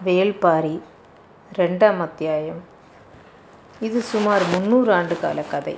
வேள்பாரி ரெண்டாம் அத்தியாயம் இது சுமார் முந்நூறு ஆண்டுகால கதை.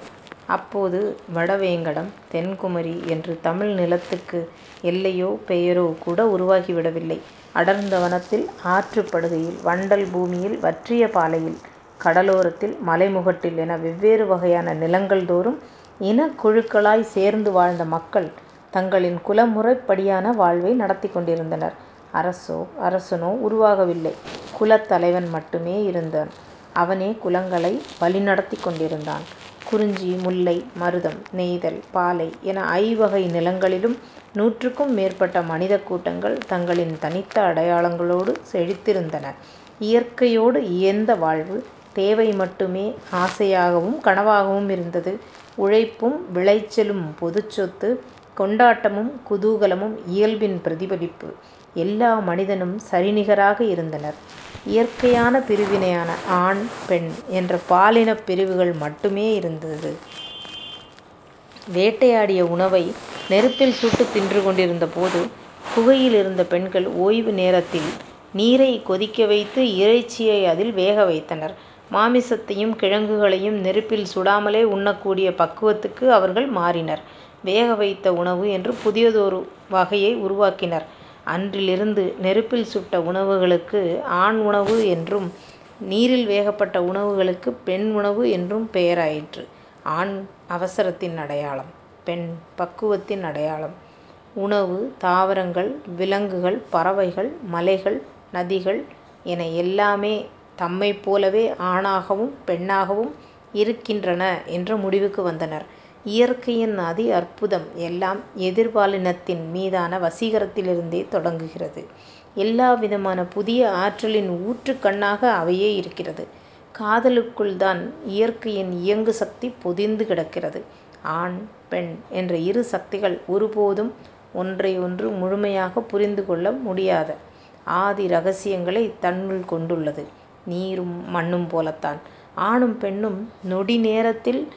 அப்போது வடவேங்கடம் தென்குமரி என்று தமிழ் நிலத்துக்கு எல்லையோ பெயரோ கூட உருவாகிவிடவில்லை. அடர்ந்த வனத்தில் ஆற்றுப் படுகையில் வண்டல் பூமியில் வற்றிய பாலையில் கடலோரத்தில் மலைமுகட்டில் என வெவ்வேறு வகையான நிலங்கள் தோறும் இனக்குழுக்களாய்ச் சேர்ந்து வாழ்ந்த மக்கள் தங்களின் குலமுறைப்படியான வாழ்வை நடத்திக் கொண்டிருந்தனர். அரசோ அரசனோ உருவாகவில்லை. குலத் தலைவன் மட்டுமே இருந்தான். அவனே குலங்களை வழிநடத்திக் கொண்டிருந்தான். குறிஞ்சி முல்லை மருதம் நெய்தல் பாலை என ஐவகை நிலங்களிலும் நூற்றுக்கும் மேற்பட்ட மனிதக் கூட்டங்கள் தங்களின் தனித்த அடையாளங்களோடு செழித்திருந்தன. இயற்கையோடு இயைந்த வாழ்வு. தேவை மட்டுமே ஆசையாகவும் கனவாகவும் இருந்தது. உழைப்பும் விளைச்சலும் பொதுச்சொத்து கொண்டாட்டமும் குதூகலமும் இயல்பின் பிரதிபலிப்பு. எல்லா மனிதனும் சரிநிகராக இருந்தனர். இயற்கையான பிரிவினையான ஆண் பெண் என்ற பாலினப் பிரிவுகள் மட்டுமே இருந்தது. வேட்டையாடிய உணவை நெருப்பில் சுட்டுத் தின்று கொண்டிருந்தபோது குகையிலிருந்த பெண்கள் ஓய்வு நேரத்தில் நீரைக் கொதிக்க வைத்து இறைச்சியை அதில் வேக வைத்தனர். மாமிசத்தையும் கிழங்குகளையும் நெருப்பில் சுடாமலே உண்ணக்கூடிய பக்குவத்துக்கு அவர்கள் மாறினர். வேக வைத்த உணவு என்று புதியதொரு வகையை உருவாக்கினர். அன்றிலிருந்து நெருப்பில் சுட்ட உணவுகளுக்கு ஆண் உணவு என்றும் நீரில் வேகப்பட்ட உணவுகளுக்கு பெண் உணவு என்றும் பெயராயிற்று. ஆண் அவசரத்தின் அடையாளம். பெண் பக்குவத்தின் அடையாளம். உணவு தாவரங்கள் விலங்குகள் பறவைகள் மலைகள் நதிகள் என எல்லாமே தம்மைப் போலவே ஆணாகவும் பெண்ணாகவும் இருக்கின்றன என்ற முடிவுக்கு வந்தனர். இயற்கையின் அதி அற்புதம் எல்லாம் எதிர்பாலினத்தின் மீதான வசீகரத்திலிருந்தே தொடங்குகிறது. எல்லாவிதமான புதிய ஆற்றலின் ஊற்றுக் கண்ணாக அவையே இருக்கிறது. காதலுக்குள்தான் இயற்கையின் இயங்கு சக்தி பொதிந்து கிடக்கிறது. ஆண் பெண் என்ற இரு சக்திகள் ஒருபோதும் ஒன்றை ஒன்று முழுமையாகப் புரிந்து கொள்ள முடியாத ஆதி ரகசியங்களை தன்னுள் கொண்டுள்ளது. நீரும் மண்ணும் போலத்தான் ஆணும் பெண்ணும் நொடி நேரத்தில்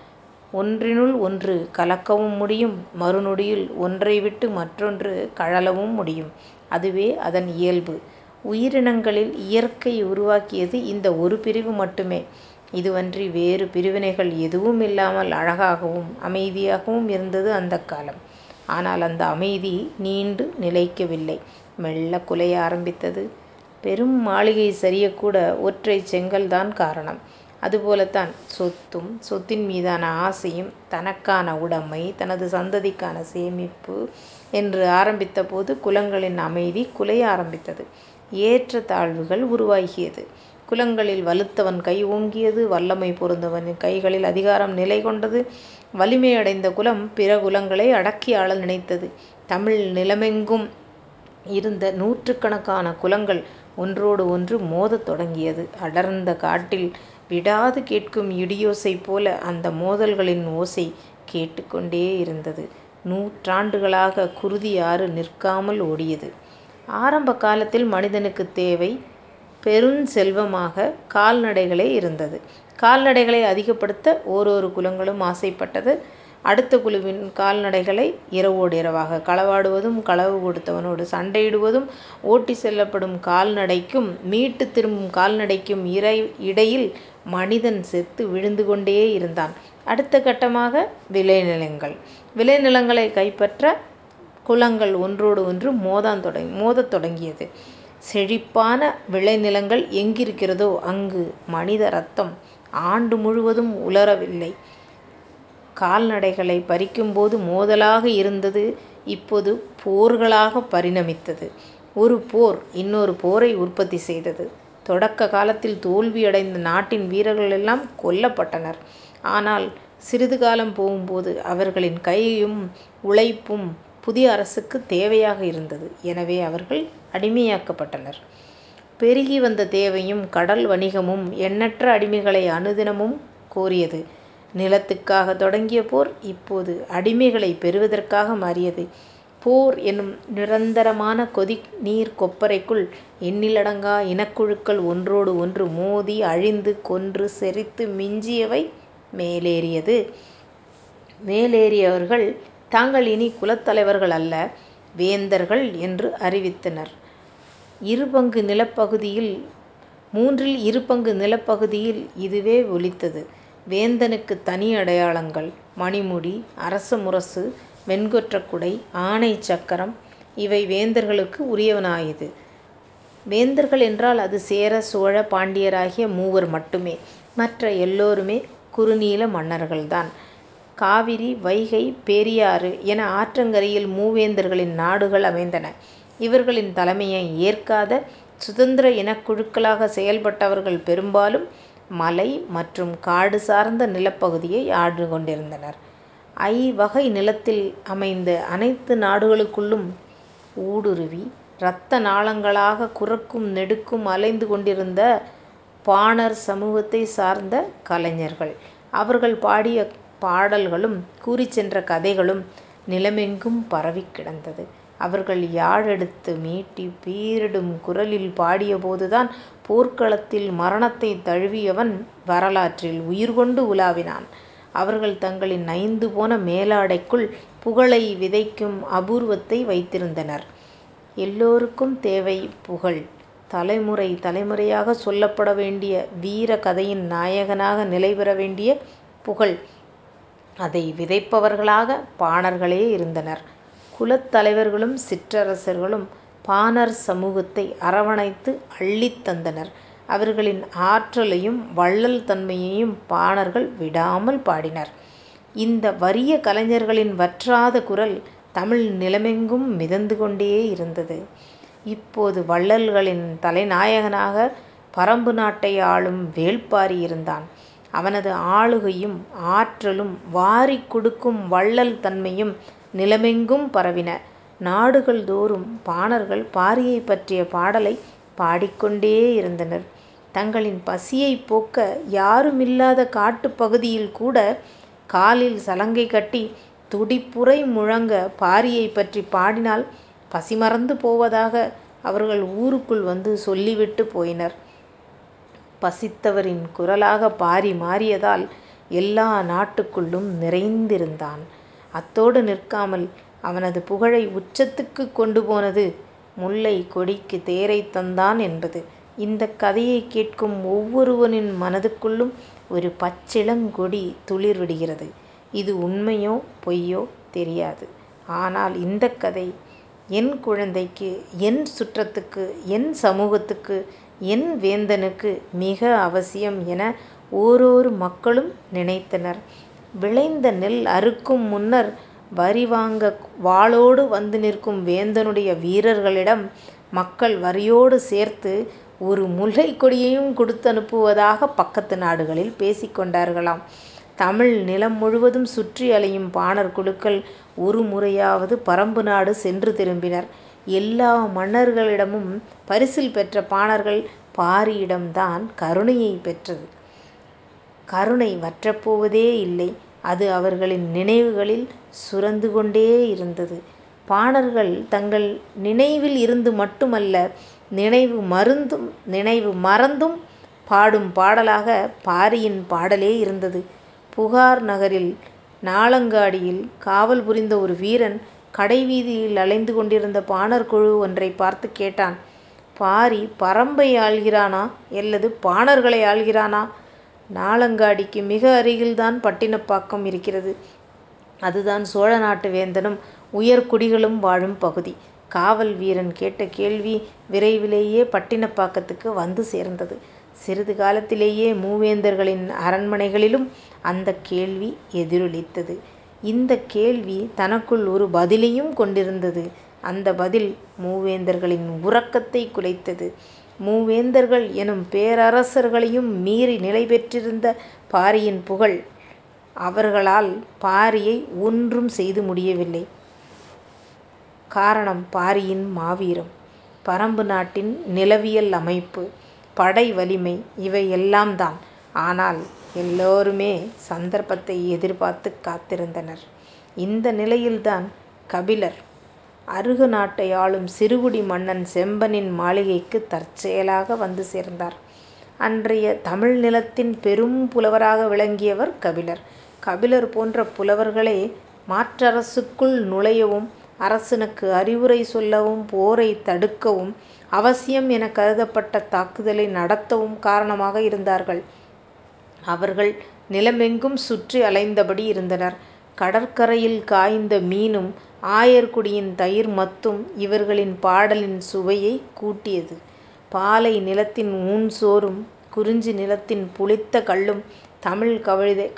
ஒன்றினுள் ஒன்று கலக்கவும் முடியும் மறுநொடியில் ஒன்றை விட்டு மற்றொன்று கழலவும் முடியும். அதுவே அதன் இயல்பு. உயிரினங்களில் இயற்கை உருவாக்கியது இந்த ஒரு பிரிவு மட்டுமே. இதுவன்றி வேறு பிரிவினைகள் எதுவும் இல்லாமல் அழகாகவும் அமைதியாகவும் இருந்தது அந்தக் காலம். ஆனால் அந்த அமைதி நீண்டு நிலைக்கவில்லை. மெல்ல குலைய ஆரம்பித்தது. பெரும் மாளிகை சரியக்கூட ஒற்றைச் செங்கல்தான் காரணம். அதுபோலத்தான் சொத்தும் சொத்தின் மீதான ஆசையும் தனக்கான உடைமை தனது சந்ததிக்கான சேமிப்பு என்று ஆரம்பித்தபோது குலங்களின் அமைதி குலைய ஆரம்பித்தது. ஏற்ற தாழ்வுகள் உருவாகியது. குலங்களில் வலுத்தவன் கை ஓங்கியது. வல்லமை பொருந்தவன் கைகளில் அதிகாரம் நிலை கொண்டது. வலிமையடைந்த குலம் பிற குலங்களை அடக்கி ஆள நினைத்தது. தமிழ் நிலமெங்கும் இருந்த நூற்றுக்கணக்கான குலங்கள் ஒன்றோடு ஒன்று மோதத் தொடங்கியது. அடர்ந்த காட்டில் விடாது கேட்கும் இடியோசை போல அந்த மோதல்களின் ஓசை கேட்டுக்கொண்டே இருந்தது நூற்றாண்டுகளாக குருதி ஆறு நிற்காமல் ஓடியது. ஆரம்ப காலத்தில் மனிதனுக்குத் தேவை பெருஞ் செல்வமாக கால்நடைகளே இருந்தது. கால்நடைகளை அதிகப்படுத்த ஓரொரு குலங்களும் ஆசைப்பட்டது. அடுத்த குழுவின் கால்நடைகளை இரவோடு இரவாக களவாடுவதும் களவு கொடுத்தவனோடு சண்டையிடுவதும் ஓட்டி செல்லப்படும் கால்நடைக்கும் மீட்டு திரும்பும் கால்நடைக்கும் இடையில் மனிதன் செத்து விழுந்து கொண்டே இருந்தான் அடுத்த கட்டமாக விளைநிலங்கள். விளைநிலங்களை கைப்பற்ற குலங்கள் ஒன்றோடு ஒன்று மோதத் தொடங்கியது. செழிப்பான விளைநிலங்கள் எங்கிருக்கிறதோ அங்கு மனித ரத்தம் ஆண்டு முழுவதும் உலரவில்லை. கால்நடைகளை பறிக்கும்போது மோதலாக இருந்தது இப்போது போர்களாகப் பரிணமித்தது. ஒரு போர் இன்னொரு போரை உற்பத்தி செய்தது. தொடக்க காலத்தில் தோல்வியடைந்த நாட்டின் வீரர்கள் எல்லாம் கொல்லப்பட்டனர். ஆனால் சிறிது காலம் போகும்போது அவர்களின் கையும் உழைப்பும் புதிய அரசுக்குத் தேவையாக இருந்தது. எனவே அவர்கள் அடிமையாக்கப்பட்டனர். பெருகி வந்த தேவையும் கடல் வணிகமும் எண்ணற்ற அடிமைகளை அனுதினமும் கோரியது. நிலத்துக்காக தொடங்கிய போர் இப்போது அடிமைகளைப் பெறுவதற்காக மாறியது. போர் எனும் நிரந்தரமான கொதிநீர்க் கொப்பரைக்குள் எண்ணிலடங்கா இனக்குழுக்கள் ஒன்றோடு ஒன்று மோதி அழிந்து கொன்று செரித்து மிஞ்சியவை மேலேறியது. மேலேறியவர்கள் தாங்கள் இனி குலத்தலைவர்கள் அல்ல வேந்தர்கள் என்று அறிவித்தனர். இருபங்கு நிலப்பகுதியில் மூன்றில் இருபங்கு நிலப்பகுதியில் இதுவே ஒலித்தது. வேந்தனுக்கு தனி அடையாளங்கள். மணிமுடி, அரச முரசு, வெண்கொற்றக் குடை, ஆணை சக்கரம் இவை வேந்தர்களுக்கு உரியனவாயின. வேந்தர்கள் என்றால் அது சேர, சோழ, பாண்டியராகிய மூவர் மட்டுமே. மற்ற எல்லோருமே குறுநில மன்னர்கள்தான். காவிரி, வைகை, பெரியாறு என ஆற்றங்கரையில் மூவேந்தர்களின் நாடுகள் அமைந்தன. இவர்களின் தலைமையை ஏற்காத சுதந்திர இனக்குழுக்களாகச் செயல்பட்டவர்கள் பெரும்பாலும் மலை மற்றும் காடு சார்ந்த நிலப்பகுதியை ஆண்டு கொண்டிருந்தனர். ஐவகை நிலத்தில் அமைந்த அனைத்து நாடுகளுக்குள்ளும் ஊடுருவி இரத்த நாளங்களாகக் குறுக்கும் நெடுக்கும் அலைந்து கொண்டிருந்த பாணர் சமூகத்தைச் சார்ந்த கலைஞர்கள். அவர்கள் பாடிய பாடல்களும் கூறிச் சென்ற கதைகளும் நிலமெங்கும் பரவிக் கிடந்தது. அவர்கள் யாழெடுத்து மீட்டிப் பீறிடும் குரலில் பாடியபோதுதான் போர்க்களத்தில் மரணத்தைத் தழுவியவன் வரலாற்றில் உயிர்கொண்டு உலாவினான். அவர்கள் தங்களின் நைந்து போன மேலாடைக்குள் புகழை விதைக்கும் அபூர்வத்தை வைத்திருந்தனர். எல்லோருக்கும் தேவை புகழ். தலைமுறை தலைமுறையாகச் சொல்லப்பட வேண்டிய வீர கதையின் நாயகனாக நிலைபெற வேண்டிய புகழ். அதை விதைப்பவர்களாகப் பாணர்களே இருந்தனர். குலத் தலைவர்களும் சிற்றரசர்களும் பாணர் சமூகத்தை அரவணைத்து அள்ளித் தந்தனர். அவர்களின் ஆற்றலையும் வள்ளல் தன்மையையும் பாணர்கள் விடாமல் பாடினர். இந்த வறிய கலைஞர்களின் வற்றாத குரல் தமிழ் நிலமெங்கும் மிதந்து கொண்டே இருந்தது. இப்போது வள்ளல்களின் தலைநாயகனாக பறம்பு நாட்டை ஆளும் வேள்பாரி இருந்தான். அவனது ஆளுகையும் ஆற்றலும் வாரிக் கொடுக்கும் வள்ளல் தன்மையும் நிலமெங்கும் பரவின. நாடுகள் தோறும் பாணர்கள் பாரியைப் பற்றிய பாடலைப் பாடிக்கொண்டே இருந்தனர். தங்களின் பசியைப் போக்க யாருமில்லாத காட்டுப் பகுதியில்கூட காலில் சலங்கை கட்டி துடிப்புரை முழங்கப் பாரியைப் பற்றிப் பாடினால் பசி மறந்து போவதாக அவர்கள் ஊருக்குள் வந்து சொல்லிவிட்டுப் போயினர். பசித்தவரின் குரலாகப் பாரி மாறியதால் எல்லா நாட்டுக்குள்ளும் நிறைந்திருந்தான். அத்தோடு நிற்காமல் அவனது புகழை உச்சத்துக்குக் கொண்டு போனது முல்லை கொடிக்குத் தேரைத் தந்தான் என்பது. இந்தக் கதையைக் கேட்கும் ஒவ்வொருவனின் மனதுக்குள்ளும் ஒரு பச்சிளங்கொடி துளிர் விடுகிறது. இது உண்மையோ பொய்யோ தெரியாது. ஆனால் இந்தக் கதை என் குழந்தைக்கு என் சுற்றத்துக்கு என் சமூகத்துக்கு என் வேந்தனுக்கு மிக அவசியம் என ஓரோரு மக்களும் நினைத்தனர். விளைந்த நெல் அறுக்கும் முன்னர் வரி வாங்க வாளோடு வந்து நிற்கும் வேந்தனுடைய வீரர்களிடம் மக்கள் வரியோடு சேர்த்து ஒரு முல்லைக் கொடியையும் அனுப்புவதாக பக்கத்து நாடுகளில் பேசிக் கொண்டார்களாம். தமிழ் நிலம் முழுவதும் சுற்றி அலையும் பாணர் குழுக்கள் ஒரு முறையாவது பறம்பு நாடு சென்று திரும்பினர். எல்லா மன்னர்களிடமும் பரிசில் பெற்ற பாணர்கள் பாரியிடம்தான் கருணையைப் பெற்றது. கருணை வற்றப் போவதே இல்லை. அது அவர்களின் நினைவுகளில் சுரந்து கொண்டே இருந்தது. பாணர்கள் தங்கள் நினைவில் இருந்து மட்டுமல்ல நினைவு மருந்தும் நினைவு மறந்தும் பாடும் பாடலாக பாரியின் பாடலே இருந்தது. புகார் நகரில் நாளங்காடியில் காவல் புரிந்த ஒரு வீரன் கடைவீதியில் அலைந்து கொண்டிருந்த பாணர் குழு ஒன்றைப் பார்த்துக் கேட்டான் பாரி பறம்பை ஆள்கிறானா அல்லது பாணர்களை ஆள்கிறானா? நாளங்காடிக்கு மிக அருகில்தான் பட்டினப்பாக்கம் இருக்கிறது. அதுதான் சோழ நாட்டு வேந்தனும் உயர்குடிகளும் வாழும் பகுதி. காவல் வீரன் கேட்ட கேள்வி விரைவிலேயே பட்டினப்பாக்கத்துக்கு வந்து சேர்ந்தது. சிறிது காலத்திலேயே மூவேந்தர்களின் அரண்மனைகளிலும் அந்தக் கேள்வி எதிரொலித்தது. இந்தக் கேள்வி தனக்குள் ஒரு பதிலையும் கொண்டிருந்தது. அந்த பதில் மூவேந்தர்களின் உறக்கத்தைக் குலைத்தது. மூவேந்தர்கள் எனும் பேரரசர்களையும் மீறி நிலை பெற்றிருந்த பாரியின் புகழ். அவர்களால் பாரியை ஒன்றும் செய்து முடியவில்லை. காரணம் பாரியின் மாவீரம். பறம்பு நாட்டின் நிலவியல் அமைப்பு. படை வலிமை இவை எல்லாம்தான். ஆனால் எல்லோருமே சந்தர்ப்பத்தை எதிர்பார்த்துக் காத்திருந்தனர். இந்த நிலையில்தான் கபிலர் அருக நாட்டை ஆளும் சிறுகுடி மன்னன் செம்பனின் மாளிகைக்குத் தற்செயலாக வந்து சேர்ந்தார். அன்றைய தமிழ் நிலத்தின் பெரும் புலவராக விளங்கியவர் கபிலர். கபிலர் போன்ற புலவர்களே மாற்றரசுக்குள் நுழையவும் அரசனுக்கு அறிவுரை சொல்லவும் போரைத் தடுக்கவும் அவசியம் என கருதப்பட்ட தாக்குதலை நடத்தவும் காரணமாக இருந்தார்கள். அவர்கள் நிலமெங்கும் சுற்றி அலைந்தபடி இருந்தனர். கடற்கரையில் காய்ந்த மீனும் ஆயர்குடியின் தயிர் மத்தும் இவர்களின் பாடலின் சுவையைக் கூட்டியது. பாலை நிலத்தின் ஊன்சோறும் குறிஞ்சி நிலத்தின் புளித்த கள்ளும் தமிழ்க்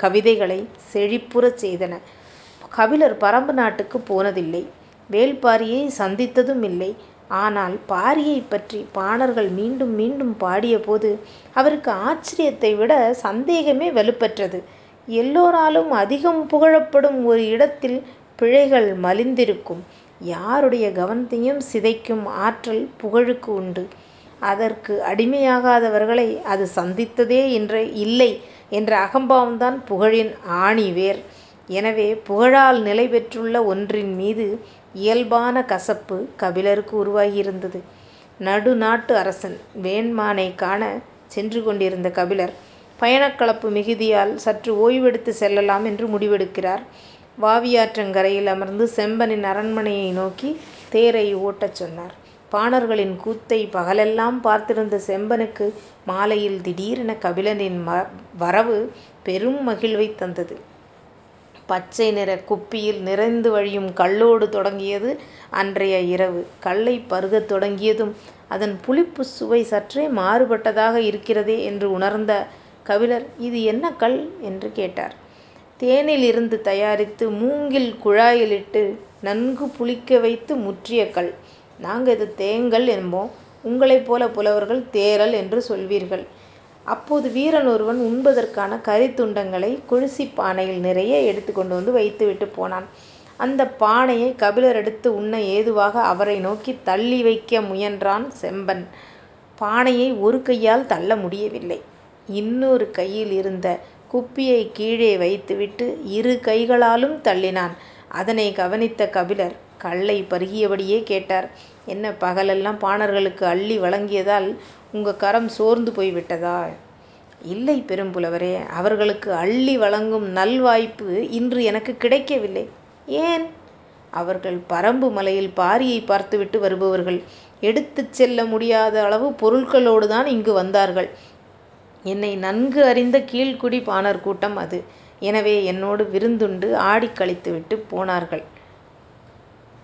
கவிதைகளைச் செழிப்புறச் செய்தன. கபிலர் பறம்பு நாட்டுக்குப் போனதில்லை. வேள்பாரியைச் சந்தித்ததுமில்லை. ஆனால் பாரியைப் பற்றிப் பாணர்கள் மீண்டும் மீண்டும் பாடியபோது அவருக்கு ஆச்சரியத்தை விட சந்தேகமே வலுப்பெற்றது. எல்லோராலும் அதிகம் புகழப்படும் ஒரு இடத்தில் பிழைகள் மலிந்திருக்கும். யாருடைய கவனத்தையும் சிதைக்கும் ஆற்றல் புகழுக்கு உண்டு. அதற்கு அடிமையாகாதவர்களை அது சந்தித்ததே இல்லை என்ற அகம்பாவம்தான் புகழின் ஆணிவேர். எனவே புகழால் நிலை பெற்றுள்ள ஒன்றின்மீது இயல்பான கசப்பு கபிலருக்கு உருவாகியிருந்தது. நடுநாட்டு அரசன் வேண்மானைக் காண சென்று கொண்டிருந்த கபிலர் பயணக்களப்பு மிகுதியால் சற்று ஓய்வெடுத்து செல்லலாம் என்று முடிவெடுக்கிறார். வாவியாற்றங்கரையில் அமர்ந்து செம்பனின் அரண்மனையை நோக்கி தேரை ஓட்டச் சொன்னார். பாணர்களின் கூத்தை பகலெல்லாம் பார்த்திருந்த செம்பனுக்கு மாலையில் திடீரென கபிலரின் வரவு பெரும் மகிழ்வைத் தந்தது. பச்சை நிறக் குப்பியில் நிறைந்து வழியும் கள்ளோடு தொடங்கியது அன்றைய இரவு. கள்ளைப் பருகத் தொடங்கியதும் அதன் புளிப்புச் சுவை சற்றே மாறுபட்டதாக இருக்கிறதே என்று உணர்ந்த கபிலர் இது என்ன கள்? என்று கேட்டார். தேனிலிருந்து தயாரித்து மூங்கில் குழாயிலிட்டு நன்கு புளிக்க வைத்து முற்றிய கல் நாங்கள் இது தேங்கல் என்போம். உங்களைப் போல புலவர்கள் தேறல் என்று சொல்வீர்கள். அப்போது வீரன் ஒருவன் உண்பதற்கான கரித்துண்டங்களை குழிசிப் பானையில் நிறைய எடுத்துக் கொண்டு வைத்துவிட்டுப் போனான். அந்தப் பானையை கபிலர் எடுத்து உண்ண ஏதுவாக அவரை நோக்கித் தள்ளி வைக்க முயன்றான் செம்பன். பானையை ஒரு கையால் தள்ள முடியவில்லை. இன்னொரு கையில் இருந்த குப்பியைக் கீழே வைத்துவிட்டு இரு கைகளாலும் தள்ளினான். அதனைக் கவனித்த கபிலர் கல்லை பருகியபடியே கேட்டார் என்ன பகலெல்லாம் பாணர்களுக்கு அள்ளி வழங்கியதால் உங்க கரம் சோர்ந்து போய்விட்டதா? இல்லை பெரும்புலவரே. அவர்களுக்கு அள்ளி வழங்கும் நல்வாய்ப்பு இன்று எனக்குக் கிடைக்கவில்லை. ஏன்? அவர்கள் பறம்பு மலையில் பாரியைப் பார்த்துவிட்டு வருபவர்கள். எடுத்துச் செல்ல முடியாத அளவு பொருள்களோடுதான் இங்கு வந்தார்கள். என்னை நன்கு அறிந்த கீழ்க்குடி பாணர் கூட்டம் அது. எனவே என்னோடு விருந்துண்டு ஆடிக் கழித்துவிட்டுப் போனார்கள்.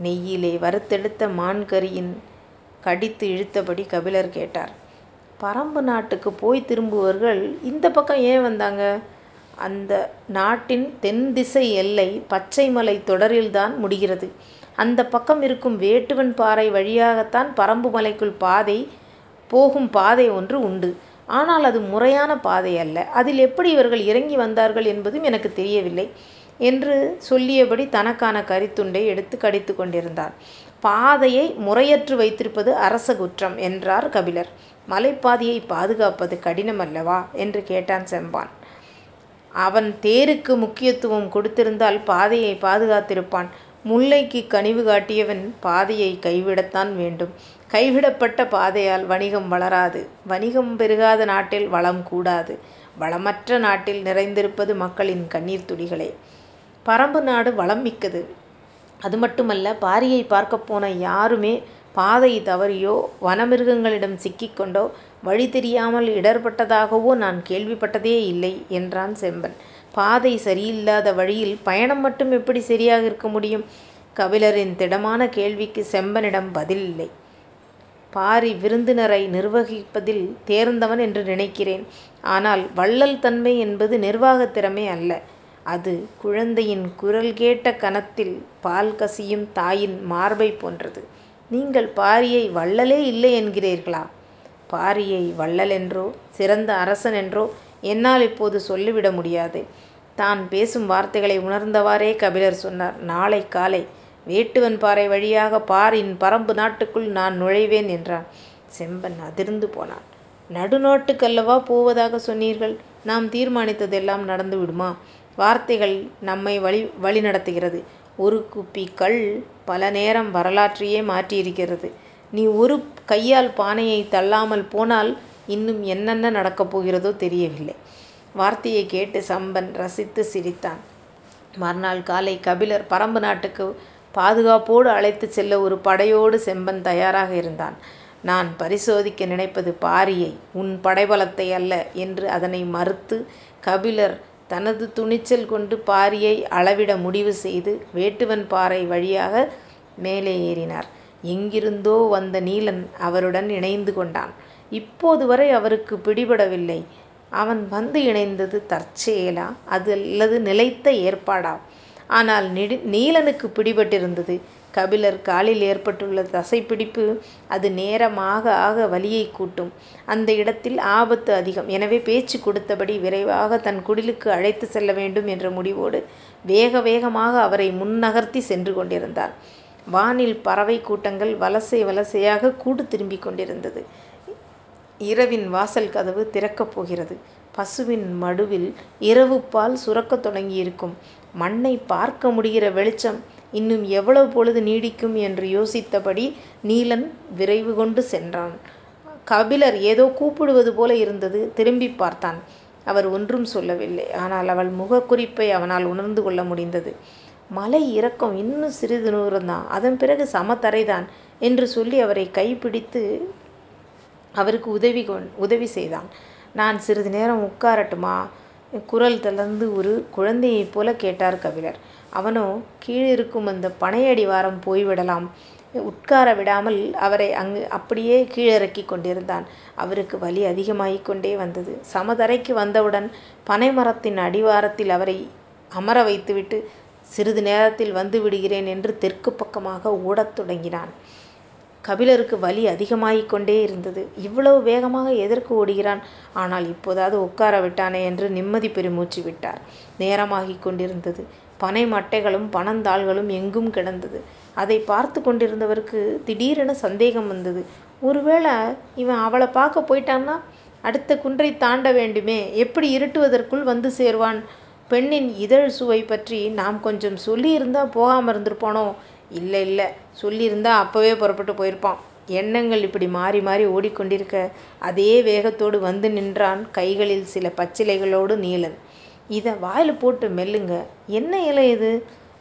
நெய்யிலே வறுத்தெடுத்த மான்கறியின் கடித்து இழுத்தபடி கபிலர் கேட்டார். பறம்பு நாட்டுக்குப் போய்த் திரும்புவர்கள் இந்தப் பக்கம் ஏன் வந்தாங்க? அந்த நாட்டின் தென் திசை எல்லை பச்சை பச்சைமலைத் தொடரில்தான் முடிகிறது. அந்தப் பக்கம் இருக்கும் வேட்டுவன் பாறை வழியாகத்தான் பறம்பு மலைக்குள் பாதை போகும் பாதை ஒன்று உண்டு. ஆனால் அது முறையான பாதை அல்ல அதில் எப்படி இவர்கள் இறங்கி வந்தார்கள் என்பதும் எனக்கு தெரியவில்லை என்று சொல்லியபடி தனக்கான கரித்துண்டை எடுத்து கடித்து கொண்டிருந்தார் பாதையை முறையற்று வைத்திருப்பது அரச குற்றம் என்றார் கபிலர். மலைப்பாதையை பாதுகாப்பது கடினம் அல்லவா என்று கேட்டான் செம்பான் அவன் தேருக்கு முக்கியத்துவம் கொடுத்திருந்தால் பாதையை பாதுகாத்திருப்பான். முல்லைக்கு கனிவு காட்டியவன் பாதையை கைவிடத்தான் வேண்டும். கைவிடப்பட்ட பாதையால் வணிகம் வளராது. வணிகம் பெருகாத நாட்டில் வளம் கூடாது. வளமற்ற நாட்டில் நிறைந்திருப்பது மக்களின் கண்ணீர் துளிகளே. பறம்பு நாடு வளம் மிக்கது. அதுமட்டுமல்ல பாரியை பார்க்க போன யாருமே பாதை தவறியோ வனமிருகங்களிடம் சிக்கிக் கொண்டோ வழி தெரியாமல் இடர்பட்டதாகவோ நான் கேள்விப்பட்டதே இல்லை என்றான் செம்பன். பாதை சரியில்லாத வழியில் பயணம் மட்டும் எப்படி சரியாக இருக்க முடியும்? கபிலரின் திடமான கேள்விக்கு செம்பனிடம் பதில் இல்லை பாரி விருந்தினரை நிர்வகிப்பதில் தேர்ந்தவன் என்று நினைக்கிறேன். ஆனால் வள்ளல் தன்மை என்பது நிர்வாகத் திறமை அல்ல. அது குழந்தையின் குரல் கேட்ட கணத்தில் பால் கசியும் தாயின் மார்பைப் போன்றது. நீங்கள் பாரியை வள்ளலே இல்லை என்கிறீர்களா? பாரியை வள்ளல் என்றோ சிறந்த அரசன் என்றோ என்னால் இப்போது சொல்லிவிட முடியாது. தான் பேசும் வார்த்தைகளை உணர்ந்தவாறே கபிலர் சொன்னார் நாளை காலை வேட்டுவன் பாறை வழியாகப் பாரின் பறம்பு நாட்டுக்குள் நான் நுழைவேன் என்றான். செம்பன் அதிர்ந்து போனான். நடுநாட்டுக்கல்லவா போவதாகச் சொன்னீர்கள். நாம் தீர்மானித்ததெல்லாம் நடந்து விடுமா? வார்த்தைகள் நம்மை வழி வழிநடத்துகிறது. ஒரு குப்பி கல் பல நேரம் வரலாற்றையே மாற்றியிருக்கிறது. நீ ஒரு கையால் பானையை தள்ளாமல் போனால் இன்னும் என்னென்ன நடக்கப் போகிறதோ தெரியவில்லை. வார்த்தையை கேட்டு செம்பன் ரசித்து சிரித்தான். மறுநாள் காலை கபிலர் பறம்பு நாட்டுக்கு பாதுகாப்போடு அழைத்துச் செல்ல ஒரு படையோடு செம்பன் தயாராக இருந்தான். நான் பரிசோதிக்க நினைப்பது பாரியை உன் படைபலத்தை அல்ல என்று அதனை மறுத்து கபிலர் தனது துணிச்சல் கொண்டு பாரியை அளவிட முடிவு செய்து வேட்டுவன் பாறை வழியாக மேலே ஏறினார். எங்கிருந்தோ வந்த நீலன் அவருடன் இணைந்து கொண்டான். இப்போது வரை அவருக்குப் பிடிபடவில்லை. அவன் வந்து இணைந்தது தற்செயலா அல்லது நிலைத்த ஏற்பாடா? ஆனால் நீலனுக்கு பிடிபட்டிருந்தது. கபிலர் காலில் ஏற்பட்டுள்ள தசைப்பிடிப்பு. அது நேரமாக ஆக வலியை கூட்டும். அந்த இடத்தில் ஆபத்து அதிகம். எனவே பேச்சு கொடுத்தபடி விரைவாக தன் குடிலுக்கு அழைத்து செல்ல வேண்டும் என்ற முடிவோடு வேக வேகமாக அவரை முன் சென்று கொண்டிருந்தான். வானில் பறவைக் கூட்டங்கள் வலசை வலசையாக கூடு திரும்பிக் கொண்டிருந்தது. இரவின் வாசல் கதவு திறக்கப் போகிறது. பசுவின் மடுவில் இரவு பால் சுரக்கத் தொடங்கியிருக்கும். மண்ணை பார்க்க முடிகிற வெளிச்சம் இன்னும் எவ்வளவு பொழுது நீடிக்கும் என்று யோசித்தபடி நீலன் விரைவு கொண்டு சென்றான். கபிலர் ஏதோ கூப்பிடுவது போல இருந்தது. திரும்பிப் பார்த்தான். அவர் ஒன்றும் சொல்லவில்லை. ஆனால் அவள் முகக்குறிப்பை அவனால் உணர்ந்து கொள்ள முடிந்தது. மலை இறக்கம் இன்னும் சிறிது தூரந்தான். அதன் பிறகு சமதரைதான் என்று சொல்லி அவரை கைப்பிடித்து அவருக்கு உதவி கொண் உதவி செய்தான். நான் சிறிது நேரம் உட்காரட்டுமா? குரல் தளர்ந்து ஒரு குழந்தையைப் போல கேட்டார் கபிலர். அவனோ கீழிருக்கும் அந்தப் பனையடிவாரம் போய்விடலாம். உட்கார விடாமல் அவரை அங்கு அப்படியே கீழிறக்கிக் கொண்டிருந்தான். அவருக்கு வலி அதிகமாகிக் கொண்டே வந்தது. சமதரைக்கு வந்தவுடன் பனைமரத்தின் அடிவாரத்தில் அவரை அமர வைத்துவிட்டு சிறிது நேரத்தில் வந்து விடுகிறேன் என்று தெற்குப் பக்கமாக ஓடத் தொடங்கினான். கபிலருக்கு வலி அதிகமாகிக் கொண்டே இருந்தது. இவ்வளவு வேகமாக எதற்கு ஓடுகிறான்? ஆனால் இப்போதாவது உட்கார விட்டானே என்று நிம்மதி பெருமூச்சு விட்டார். நேரமாகிக் கொண்டிருந்தது. பனை மட்டைகளும் பனந்தாள்களும் எங்கும் கிடந்தது. அதை பார்த்து கொண்டிருந்தவருக்கு திடீரென சந்தேகம் வந்தது. ஒருவேளை இவன் அவளை பார்க்க போயிட்டான்னா? அடுத்த குன்றை தாண்ட வேண்டுமே. எப்படி இருட்டுவதற்குள் வந்து சேர்வான்? பெண்ணின் இதழ் சுவை பற்றி நாம் கொஞ்சம் சொல்லியிருந்தால் போகாமல் இருந்திருப்பானோ? இல்லை இல்லை சொல்லியிருந்தால் அப்போவே புறப்பட்டு போயிருப்பான். எண்ணங்கள் இப்படி மாறி மாறி ஓடிக்கொண்டிருக்க அதே வேகத்தோடு வந்து நின்றான் கைகளில் சில பச்சிலைகளோடு நீலன். இதை வாயில் போட்டு மெல்லுங்க. என்ன இலை இது?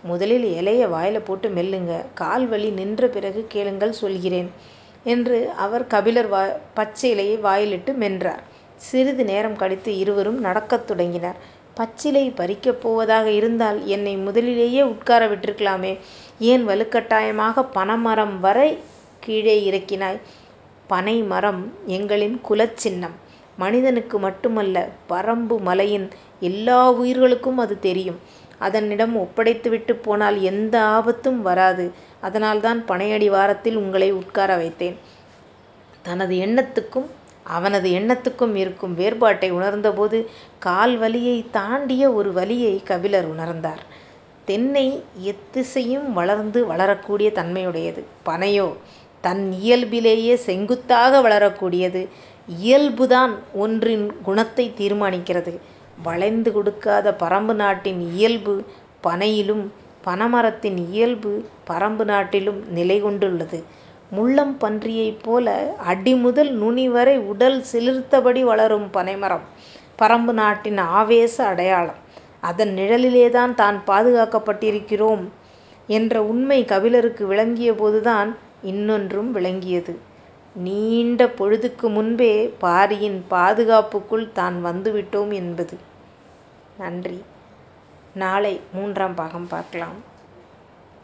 முதலில் இலைய வாயில் போட்டு மெல்லுங்க. கால் வலி நின்ற பிறகு கேளுங்கள் சொல்கிறேன் என்று அவர் கபிலர் வா பச்சை இலையை வாயிலிட்டு மென்றார். சிறிது நேரம் கழித்து இருவரும் நடக்கத் தொடங்கினர். பச்சிலை பறிக்கப் போவதாக இருந்தால் என்னை முதலிலேயே உட்கார விட்டிருக்கலாமே. ஏன் வலுக்கட்டாயமாக பனைமரம் வரை கீழே இறக்கினாய்? பனை மரம் எங்களின் குலச் சின்னம். மனிதனுக்கு மட்டுமல்ல பறம்பு மலையின் எல்லா உயிர்களுக்கும் அது தெரியும். அதனிடம் ஒப்படைத்துவிட்டுப் போனால் எந்த ஆபத்தும் வராது. அதனால்தான் பனையடிவாரத்தில் உங்களை உட்கார வைத்தேன். தனது எண்ணத்துக்கும் அவனது எண்ணத்துக்கும் இருக்கும் வேறுபாட்டை உணர்ந்தபோது கால் வலியைத் தாண்டிய ஒரு வலியை கபிலர் உணர்ந்தார். தென்னை எத்திசையும் வளர்ந்து வளரக்கூடிய தன்மையுடையது. பனையோ தன் இயல்பிலேயே செங்குத்தாக வளரக்கூடியது. இயல்புதான் ஒன்றின் குணத்தைத் தீர்மானிக்கிறது. வளைந்து கொடுக்காத பறம்பு நாட்டின் இயல்பு பனையிலும் பனமரத்தின் இயல்பு பறம்பு நாட்டிலும் நிலை முள்ளம் பன்றியைப் போல அடி முதல் நுனி வரை உடல் சிலிர்த்தபடி வளரும் பனைமரம் பறம்பு நாட்டின் ஆவேச அடையாளம். அதன் நிழலிலேதான் தான் பாதுகாக்கப்பட்டிருக்கிறோம் என்ற உண்மை கபிலருக்கு விளங்கியபோதுதான் இன்னொன்றும் விளங்கியது. நீண்ட பொழுதுக்கு முன்பே பாரியின் பாதுகாப்புக்குள் தான் வந்துவிட்டோம் என்பது. நன்றி. நாளை மூன்றாம் பாகம் பார்க்கலாம்.